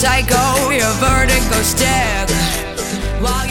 psycho, your vertigo stick. While